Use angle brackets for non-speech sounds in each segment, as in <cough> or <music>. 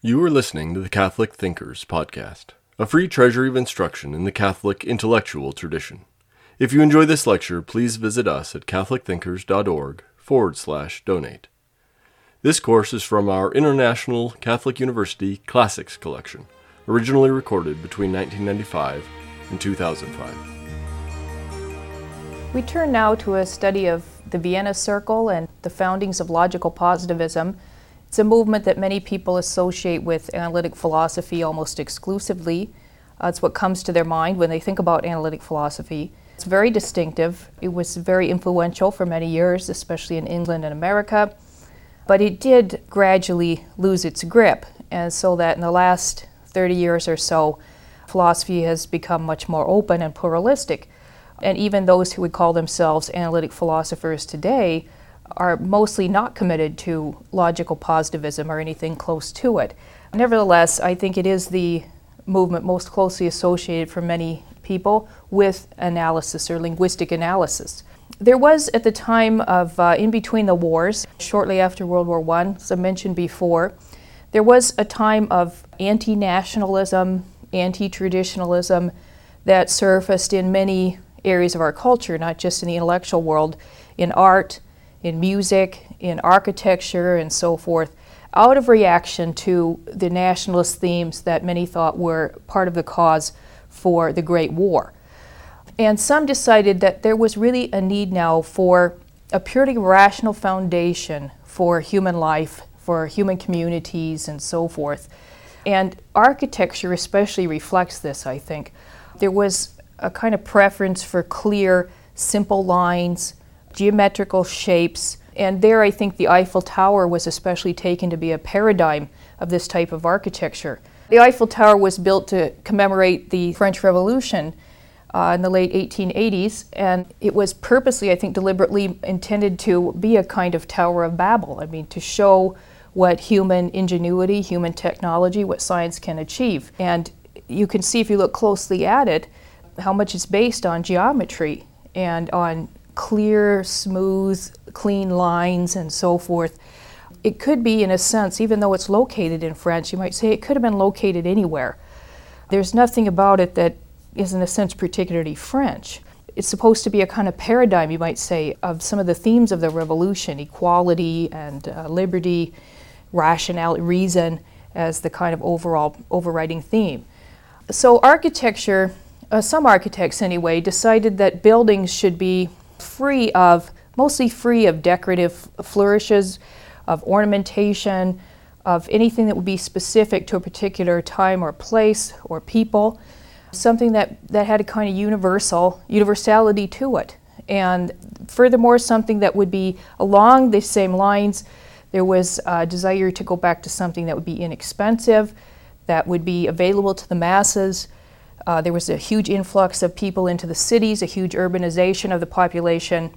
You are listening to the Catholic Thinkers Podcast, a free treasury of instruction in the Catholic intellectual tradition. If you enjoy this lecture, please visit us at catholicthinkers.org forward slash donate. This course is from our International Catholic University Classics Collection, originally recorded between 1995 and 2005. We turn now to a study of the Vienna Circle and the foundings of logical positivism it's a movement that many people associate with analytic philosophy almost exclusively. Uh, it's what comes to their mind when they think about analytic philosophy. It's very distinctive. It was very influential for many years, especially in England and America. But it did gradually lose its grip, and so that in the last 30 years or so, philosophy has become much more open and pluralistic. And even those who would call themselves analytic philosophers today are mostly not committed to logical positivism or anything close to it. Nevertheless, I think it is the movement most closely associated for many people with analysis or linguistic analysis. There was at the time of uh, in between the wars, shortly after World War I, as I mentioned before, there was a time of anti nationalism, anti traditionalism that surfaced in many areas of our culture, not just in the intellectual world, in art, in music, in architecture, and so forth, out of reaction to the nationalist themes that many thought were part of the cause for the Great War. And some decided that there was really a need now for a purely rational foundation for human life, for human communities, and so forth. And architecture especially reflects this, I think. There was a kind of preference for clear, simple lines, geometrical shapes. And there, I think the Eiffel Tower was especially taken to be a paradigm of this type of architecture. The Eiffel Tower was built to commemorate the French Revolution uh, in the late 1880s, and it was purposely, I think, deliberately intended to be a kind of Tower of Babel. I mean, to show what human ingenuity, human technology, what science can achieve. And you can see if you look closely at it, how much it's based on geometry and on clear, smooth, clean lines and so forth. It could be, in a sense, even though it's located in France, you might say it could have been located anywhere. There's nothing about it that is, in a sense, particularly French. It's supposed to be a kind of paradigm, you might say, of some of the themes of the revolution equality and uh, liberty, rationality, reason as the kind of overall overriding theme. So, architecture, uh, some architects anyway, decided that buildings should be free of, mostly free of decorative flourishes, of ornamentation, of anything that would be specific to a particular time or place or people, something that, that had a kind of universal universality to it. And furthermore, something that would be along the same lines. There was a desire to go back to something that would be inexpensive, that would be available to the masses, uh, there was a huge influx of people into the cities, a huge urbanization of the population,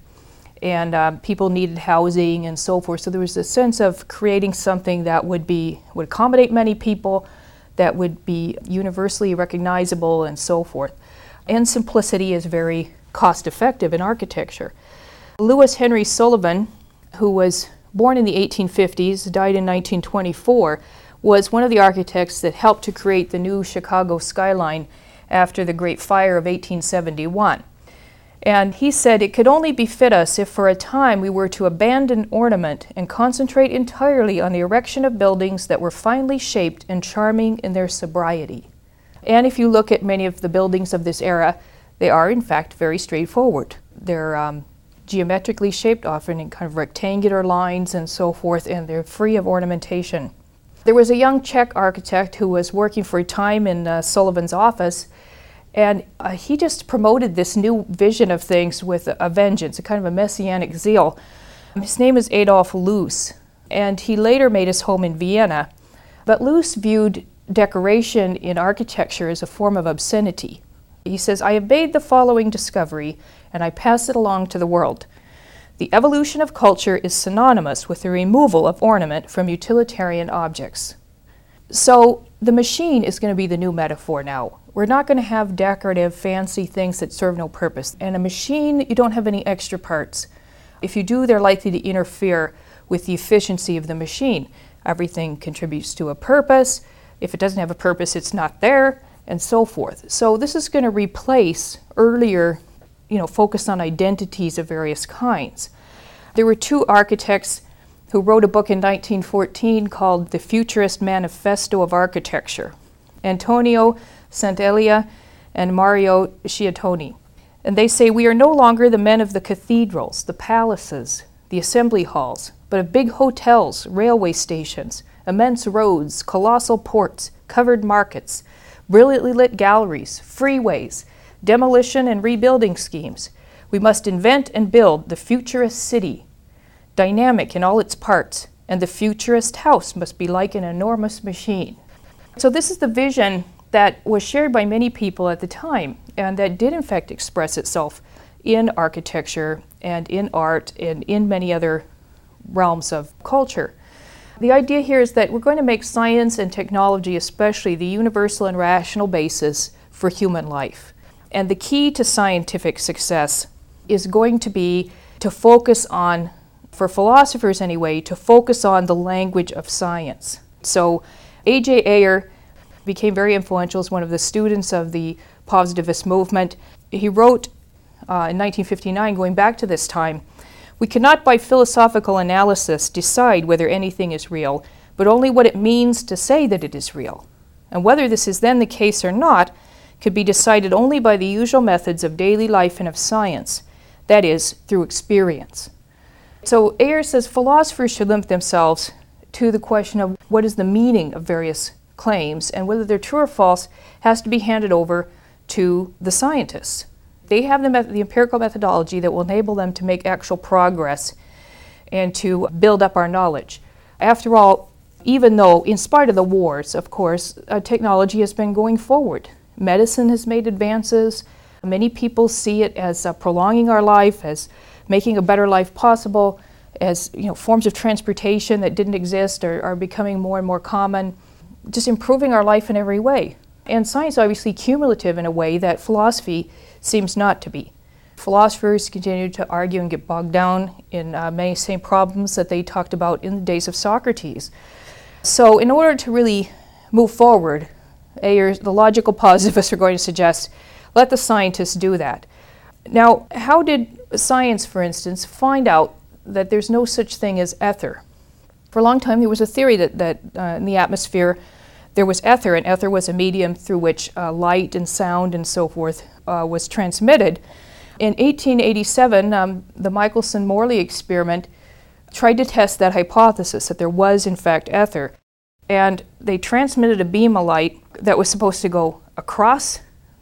and uh, people needed housing and so forth. So there was a sense of creating something that would be would accommodate many people, that would be universally recognizable and so forth. And simplicity is very cost effective in architecture. Louis Henry Sullivan, who was born in the 1850s, died in 1924, was one of the architects that helped to create the new Chicago skyline after the Great Fire of 1871. And he said it could only befit us if for a time we were to abandon ornament and concentrate entirely on the erection of buildings that were finely shaped and charming in their sobriety. And if you look at many of the buildings of this era, they are in fact very straightforward. They're um, geometrically shaped, often in kind of rectangular lines and so forth, and they're free of ornamentation. There was a young Czech architect who was working for a time in uh, Sullivan's office, and uh, he just promoted this new vision of things with a, a vengeance, a kind of a messianic zeal. His name is Adolf Loos, and he later made his home in Vienna. But Loos viewed decoration in architecture as a form of obscenity. He says, I have made the following discovery, and I pass it along to the world. The evolution of culture is synonymous with the removal of ornament from utilitarian objects. So the machine is going to be the new metaphor now. We're not going to have decorative, fancy things that serve no purpose. And a machine, you don't have any extra parts. If you do, they're likely to interfere with the efficiency of the machine. Everything contributes to a purpose. If it doesn't have a purpose, it's not there, and so forth. So this is going to replace earlier, you know, focus on identities of various kinds. There were two architects who wrote a book in 1914 called The Futurist Manifesto of Architecture Antonio Sant'Elia and Mario Chiattone. And they say, We are no longer the men of the cathedrals, the palaces, the assembly halls, but of big hotels, railway stations, immense roads, colossal ports, covered markets, brilliantly lit galleries, freeways, demolition and rebuilding schemes. We must invent and build the futurist city, dynamic in all its parts, and the futurist house must be like an enormous machine. So, this is the vision that was shared by many people at the time and that did, in fact, express itself in architecture and in art and in many other realms of culture. The idea here is that we're going to make science and technology, especially, the universal and rational basis for human life. And the key to scientific success is going to be to focus on, for philosophers anyway, to focus on the language of science. So, A.J. Ayer became very influential as one of the students of the positivist movement. He wrote uh, in 1959, going back to this time, we cannot by philosophical analysis decide whether anything is real, but only what it means to say that it is real. And whether this is then the case or not could be decided only by the usual methods of daily life and of science, that is, through experience. So Ayer says philosophers should limit themselves to the question of what is the meaning of various claims and whether they're true or false has to be handed over to the scientists. They have the, the empirical methodology that will enable them to make actual progress and to build up our knowledge. After all, even though, in spite of the wars, of course, uh, technology has been going forward. Medicine has made advances. Many people see it as uh, prolonging our life, as making a better life possible, as you know, forms of transportation that didn't exist are, are becoming more and more common just improving our life in every way. And science obviously cumulative in a way that philosophy seems not to be. Philosophers continue to argue and get bogged down in uh, many same problems that they talked about in the days of Socrates. So, in order to really move forward, Ayers, the logical positivists <laughs> are going to suggest let the scientists do that. Now, how did science, for instance, find out that there's no such thing as ether? For a long time, there was a theory that, that uh, in the atmosphere there was ether, and ether was a medium through which uh, light and sound and so forth uh, was transmitted. In 1887, um, the Michelson Morley experiment tried to test that hypothesis that there was, in fact, ether. And they transmitted a beam of light that was supposed to go across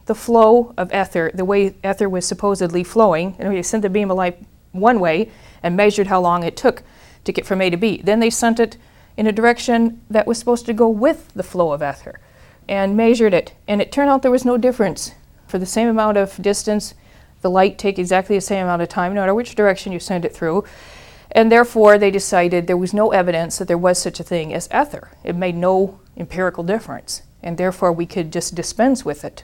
the flow of ether, the way ether was supposedly flowing. And they sent the beam of light one way and measured how long it took to get from A to B. Then they sent it in a direction that was supposed to go with the flow of ether and measured it. And it turned out there was no difference. For the same amount of distance, the light take exactly the same amount of time, no matter which direction you send it through. And therefore, they decided there was no evidence that there was such a thing as ether. It made no empirical difference, and therefore we could just dispense with it.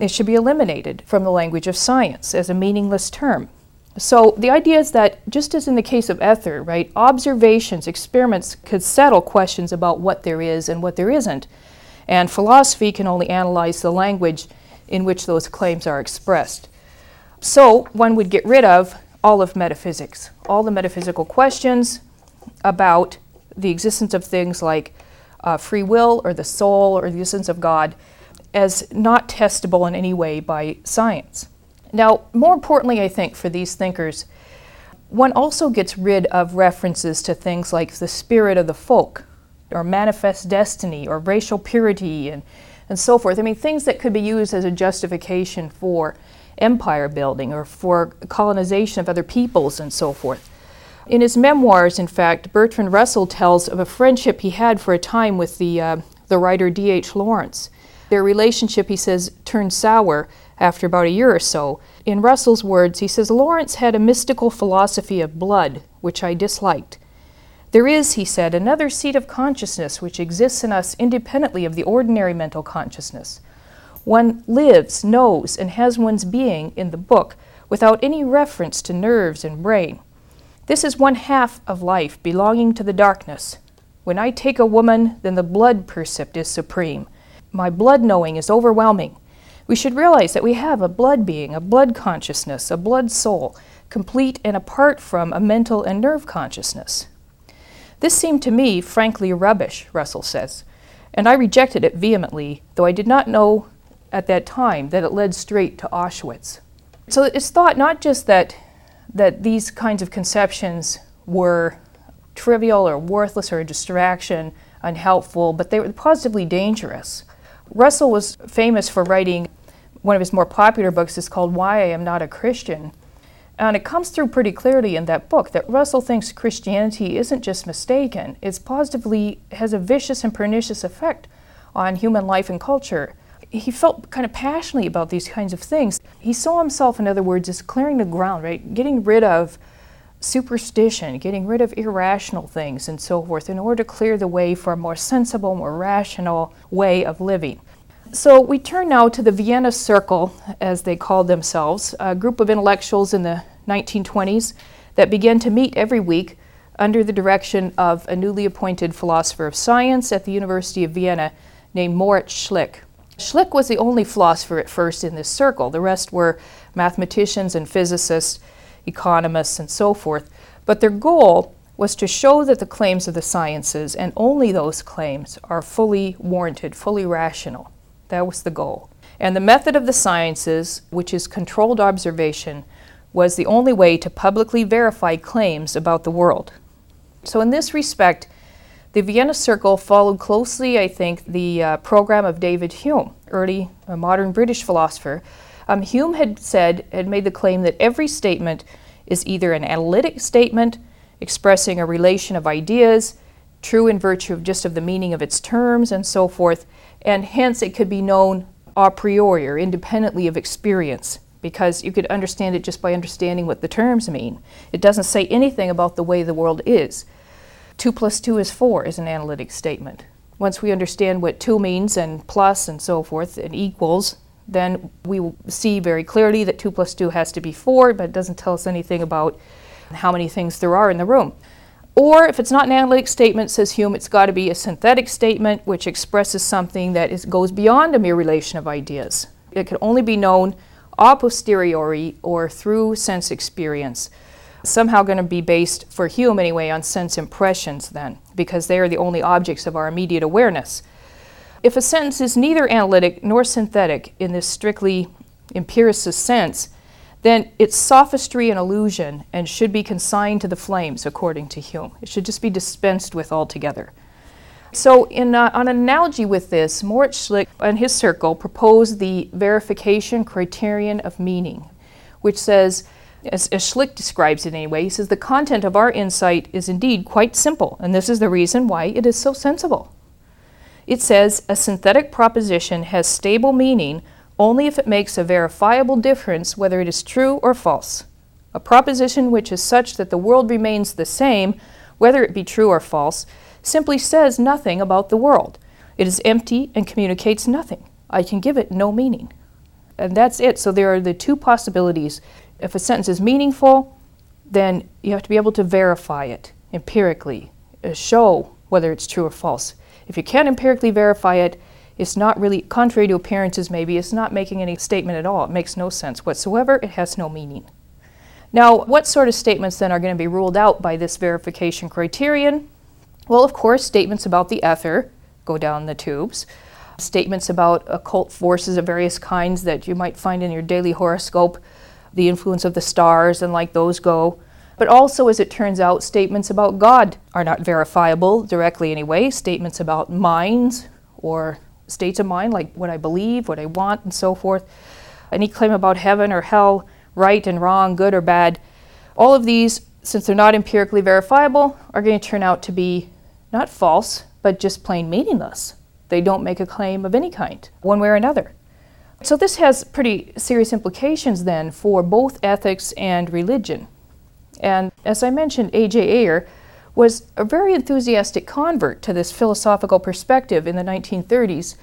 It should be eliminated from the language of science as a meaningless term. So the idea is that just as in the case of ether, right, observations, experiments could settle questions about what there is and what there isn't. And philosophy can only analyze the language in which those claims are expressed. So one would get rid of all of metaphysics, all the metaphysical questions about the existence of things like uh, free will or the soul or the existence of God as not testable in any way by science. Now, more importantly, I think, for these thinkers, one also gets rid of references to things like the spirit of the folk, or manifest destiny, or racial purity, and, and so forth. I mean, things that could be used as a justification for empire building or for colonization of other peoples and so forth. In his memoirs, in fact, Bertrand Russell tells of a friendship he had for a time with the, uh, the writer D.H. Lawrence. Their relationship, he says, turned sour after about a year or so. In Russell's words, he says Lawrence had a mystical philosophy of blood, which I disliked. There is, he said, another seat of consciousness which exists in us independently of the ordinary mental consciousness. One lives, knows, and has one's being in the book without any reference to nerves and brain. This is one half of life belonging to the darkness, When I take a woman, then the blood percept is supreme. My blood knowing is overwhelming. We should realize that we have a blood being, a blood consciousness, a blood soul, complete and apart from a mental and nerve consciousness. This seemed to me frankly rubbish, Russell says, and I rejected it vehemently, though I did not know at that time that it led straight to Auschwitz. So it's thought not just that, that these kinds of conceptions were trivial or worthless or a distraction, unhelpful, but they were positively dangerous. Russell was famous for writing one of his more popular books is called Why I Am Not a Christian. And it comes through pretty clearly in that book that Russell thinks Christianity isn't just mistaken, it's positively has a vicious and pernicious effect on human life and culture. He felt kind of passionately about these kinds of things. He saw himself, in other words, as clearing the ground, right? Getting rid of superstition, getting rid of irrational things and so forth in order to clear the way for a more sensible, more rational way of living. So we turn now to the Vienna Circle, as they called themselves, a group of intellectuals in the 1920s that began to meet every week under the direction of a newly appointed philosopher of science at the University of Vienna named Moritz Schlick. Schlick was the only philosopher at first in this circle. The rest were mathematicians and physicists economists, and so forth. But their goal was to show that the claims of the sciences, and only those claims, are fully warranted, fully rational. That was the goal. And the method of the sciences, which is controlled observation, was the only way to publicly verify claims about the world. So, in this respect, the Vienna Circle followed closely, I think, the uh, program of David Hume, early uh, modern British philosopher, um, Hume had said, had made the claim that every statement is either an analytic statement expressing a relation of ideas, true in virtue of just of the meaning of its terms and so forth, and hence it could be known a priori or independently of experience because you could understand it just by understanding what the terms mean. It doesn't say anything about the way the world is. 2 plus 2 is 4 is an analytic statement. Once we understand what 2 means and plus and so forth and equals, then we see very clearly that 2 plus 2 has to be 4, but it doesn't tell us anything about how many things there are in the room. Or if it's not an analytic statement, says Hume, it's got to be a synthetic statement which expresses something that is, goes beyond a mere relation of ideas. It can only be known a posteriori or through sense experience. Somehow going to be based, for Hume anyway, on sense impressions then, because they are the only objects of our immediate awareness. If a sentence is neither analytic nor synthetic in this strictly empiricist sense, then it's sophistry and illusion and should be consigned to the flames, according to Hume. It should just be dispensed with altogether. So, in, uh, on an analogy with this, Moritz Schlick and his circle proposed the verification criterion of meaning, which says, as, as Schlick describes it anyway, he says, the content of our insight is indeed quite simple, and this is the reason why it is so sensible. It says a synthetic proposition has stable meaning only if it makes a verifiable difference whether it is true or false. A proposition which is such that the world remains the same, whether it be true or false, simply says nothing about the world. It is empty and communicates nothing. I can give it no meaning. And that's it. So there are the two possibilities. If a sentence is meaningful, then you have to be able to verify it empirically, uh, show whether it's true or false. If you can't empirically verify it, it's not really, contrary to appearances maybe, it's not making any statement at all. It makes no sense whatsoever. It has no meaning. Now, what sort of statements then are going to be ruled out by this verification criterion? Well, of course, statements about the ether go down the tubes. Statements about occult forces of various kinds that you might find in your daily horoscope, the influence of the stars, and like those go. But also, as it turns out, statements about God are not verifiable directly anyway. Statements about minds or states of mind, like what I believe, what I want, and so forth. Any claim about heaven or hell, right and wrong, good or bad, all of these, since they're not empirically verifiable, are going to turn out to be not false, but just plain meaningless. They don't make a claim of any kind, one way or another. So, this has pretty serious implications then for both ethics and religion. And as I mentioned, A.J. Ayer was a very enthusiastic convert to this philosophical perspective in the 1930s,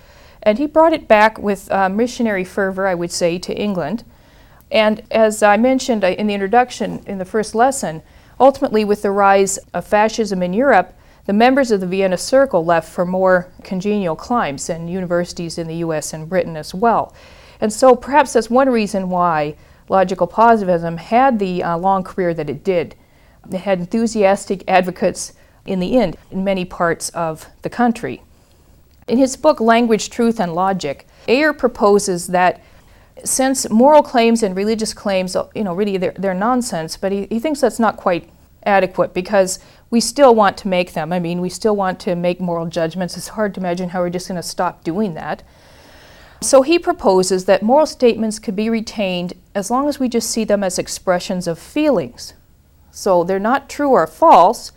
and he brought it back with uh, missionary fervor, I would say, to England. And as I mentioned uh, in the introduction in the first lesson, ultimately with the rise of fascism in Europe, the members of the Vienna Circle left for more congenial climes and universities in the US and Britain as well. And so perhaps that's one reason why logical positivism had the uh, long career that it did. It had enthusiastic advocates in the end in many parts of the country. In his book Language, Truth, and Logic, Ayer proposes that since moral claims and religious claims, you know, really they're, they're nonsense, but he, he thinks that's not quite adequate because we still want to make them. I mean, we still want to make moral judgments. It's hard to imagine how we're just going to stop doing that. So he proposes that moral statements could be retained as long as we just see them as expressions of feelings. So they're not true or false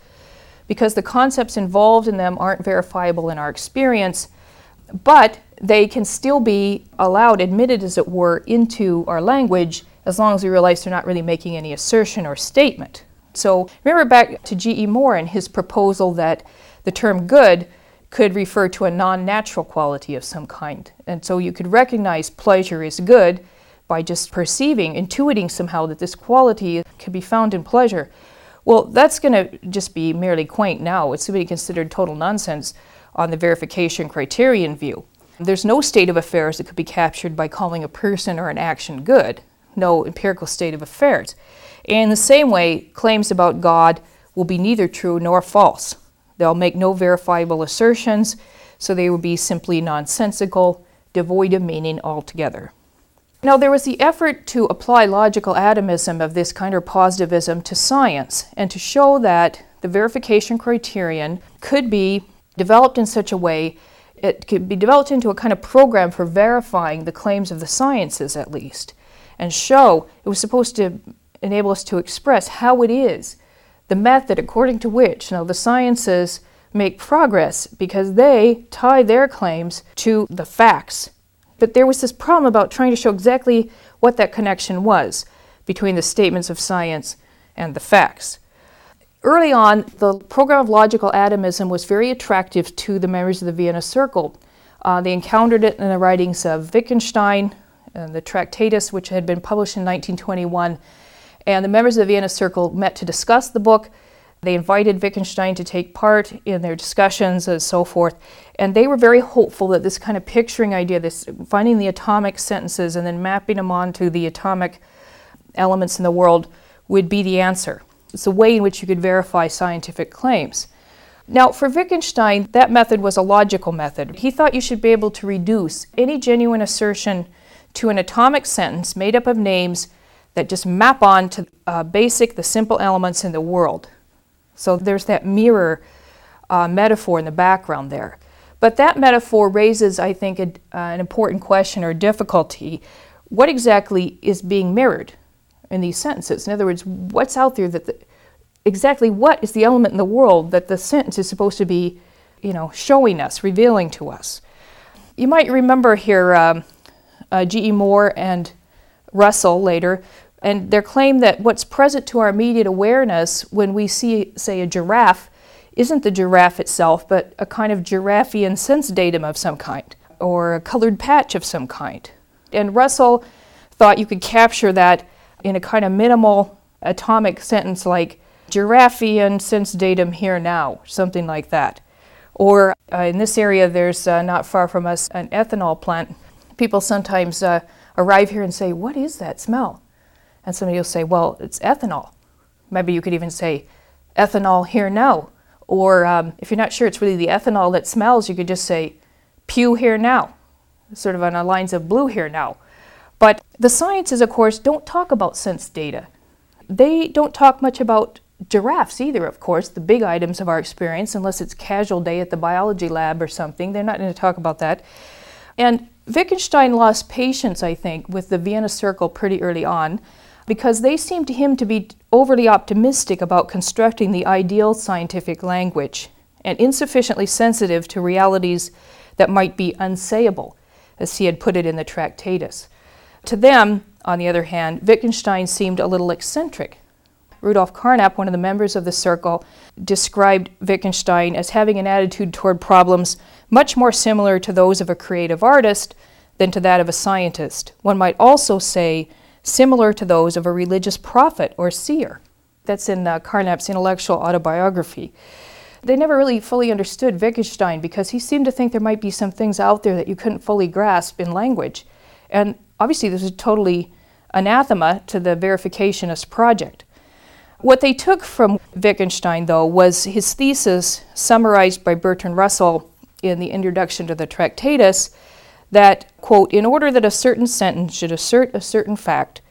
because the concepts involved in them aren't verifiable in our experience, but they can still be allowed, admitted as it were, into our language as long as we realize they're not really making any assertion or statement. So remember back to G.E. Moore and his proposal that the term good could refer to a non natural quality of some kind. And so you could recognize pleasure is good by just perceiving, intuiting somehow that this quality can be found in pleasure. Well, that's going to just be merely quaint now. It's going to be considered total nonsense on the verification criterion view. There's no state of affairs that could be captured by calling a person or an action good, no empirical state of affairs. And in the same way, claims about God will be neither true nor false. They'll make no verifiable assertions, so they will be simply nonsensical, devoid of meaning altogether. Now, there was the effort to apply logical atomism of this kind of positivism to science and to show that the verification criterion could be developed in such a way it could be developed into a kind of program for verifying the claims of the sciences at least and show it was supposed to enable us to express how it is the method according to which know, the sciences make progress because they tie their claims to the facts. But there was this problem about trying to show exactly what that connection was between the statements of science and the facts. Early on, the program of logical atomism was very attractive to the members of the Vienna Circle. Uh, they encountered it in the writings of Wittgenstein, and the Tractatus, which had been published in 1921, and the members of the Vienna Circle met to discuss the book. They invited Wittgenstein to take part in their discussions and so forth. And they were very hopeful that this kind of picturing idea, this finding the atomic sentences and then mapping them onto the atomic elements in the world, would be the answer. It's a way in which you could verify scientific claims. Now, for Wittgenstein, that method was a logical method. He thought you should be able to reduce any genuine assertion to an atomic sentence made up of names that just map on to uh, basic, the simple elements in the world. So there's that mirror uh, metaphor in the background there. But that metaphor raises, I think, a, uh, an important question or difficulty. What exactly is being mirrored in these sentences? In other words, what's out there that the, exactly what is the element in the world that the sentence is supposed to be, you know, showing us, revealing to us? You might remember here um, uh, G.E. Moore and Russell later and their claim that what's present to our immediate awareness when we see, say, a giraffe isn't the giraffe itself, but a kind of giraffian sense datum of some kind, or a colored patch of some kind. And Russell thought you could capture that in a kind of minimal atomic sentence like giraffian sense datum here now, something like that. Or uh, in this area, there's uh, not far from us an ethanol plant. People sometimes uh, arrive here and say, What is that smell? And somebody will say, well, it's ethanol. Maybe you could even say, ethanol here now. Or um, if you're not sure it's really the ethanol that smells, you could just say, pew here now, sort of on the lines of blue here now. But the sciences, of course, don't talk about sense data. They don't talk much about giraffes either, of course, the big items of our experience, unless it's casual day at the biology lab or something. They're not going to talk about that. And Wittgenstein lost patience, I think, with the Vienna Circle pretty early on because they seemed to him to be overly optimistic about constructing the ideal scientific language and insufficiently sensitive to realities that might be unsayable, as he had put it in the Tractatus. To them, on the other hand, Wittgenstein seemed a little eccentric. Rudolf Carnap, one of the members of the circle, described Wittgenstein as having an attitude toward problems much more similar to those of a creative artist than to that of a scientist. One might also say similar to those of a religious prophet or seer. That's in uh, Carnap's intellectual autobiography. They never really fully understood Wittgenstein because he seemed to think there might be some things out there that you couldn't fully grasp in language. And obviously, this is totally anathema to the verificationist project. What they took from Wittgenstein, though, was his thesis summarized by Bertrand Russell in the introduction to the Tractatus that, quote, in order that a certain sentence should assert a certain fact,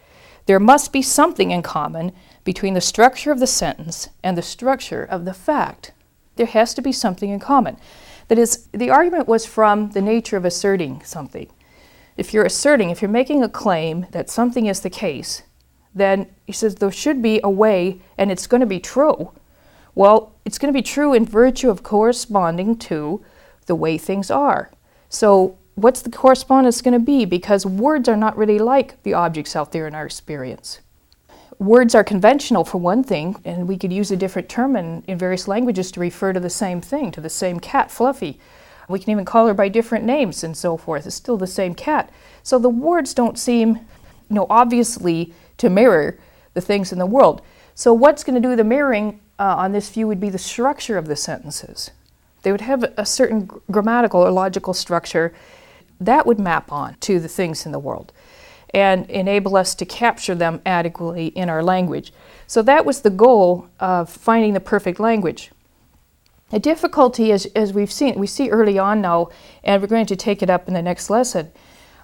there must be something in common between the structure of the sentence and the structure of the fact. There has to be something in common. That is, the argument was from the nature of asserting something. If you're asserting, if you're making a claim that something is the case, then he says there should be a way, and it's going to be true. Well, it's going to be true in virtue of corresponding to the way things are. So, what's the correspondence going to be? Because words are not really like the objects out there in our experience. Words are conventional for one thing, and we could use a different term in, in various languages to refer to the same thing, to the same cat, Fluffy. We can even call her by different names and so forth. It's still the same cat. So the words don't seem, you know, obviously to mirror the things in the world. So, what's going to do the mirroring uh, on this view would be the structure of the sentences. They would have a certain grammatical or logical structure that would map on to the things in the world and enable us to capture them adequately in our language. So, that was the goal of finding the perfect language. The difficulty, as, as we've seen, we see early on now, and we're going to take it up in the next lesson,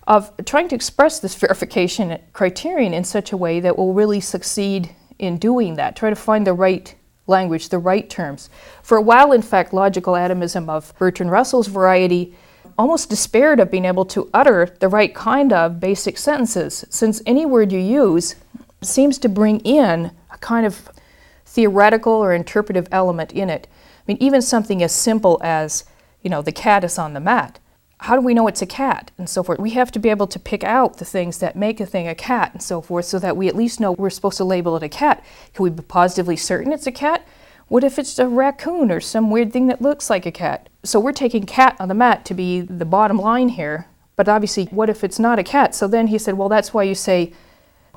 of trying to express this <laughs> verification criterion in such a way that will really succeed in doing that. Try to find the right language, the right terms. For a while, in fact, logical atomism of Bertrand Russell's variety almost despaired of being able to utter the right kind of basic sentences, since any word you use seems to bring in a kind of theoretical or interpretive element in it. I mean, even something as simple as, you know, the cat is on the mat how do we know it's a cat and so forth? We have to be able to pick out the things that make a thing a cat and so forth so that we at least know we're supposed to label it a cat. Can we be positively certain it's a cat? What if it's a raccoon or some weird thing that looks like a cat? So we're taking cat on the mat to be the bottom line here, but obviously, what if it's not a cat? So then he said, well, that's why you say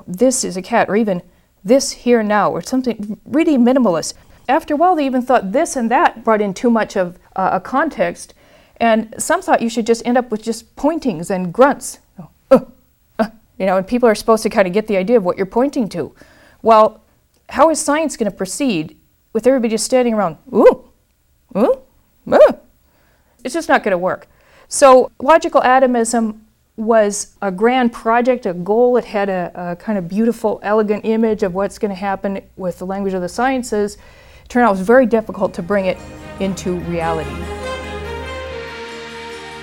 this is a cat, or even this here now, or something really minimalist. After a while, they even thought this and that brought in too much of uh, a context and some thought you should just end up with just pointings and grunts. Uh, uh, you know, and people are supposed to kind of get the idea of what you're pointing to. Well, how is science going to proceed with everybody just standing around, ooh, ooh, ooh? It's just not going to work. So, logical atomism was a grand project, a goal. It had a, a kind of beautiful, elegant image of what's going to happen with the language of the sciences. It turned out it was very difficult to bring it into reality.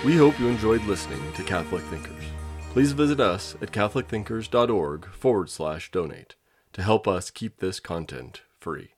We hope you enjoyed listening to Catholic Thinkers. Please visit us at catholicthinkers.org forward slash donate to help us keep this content free.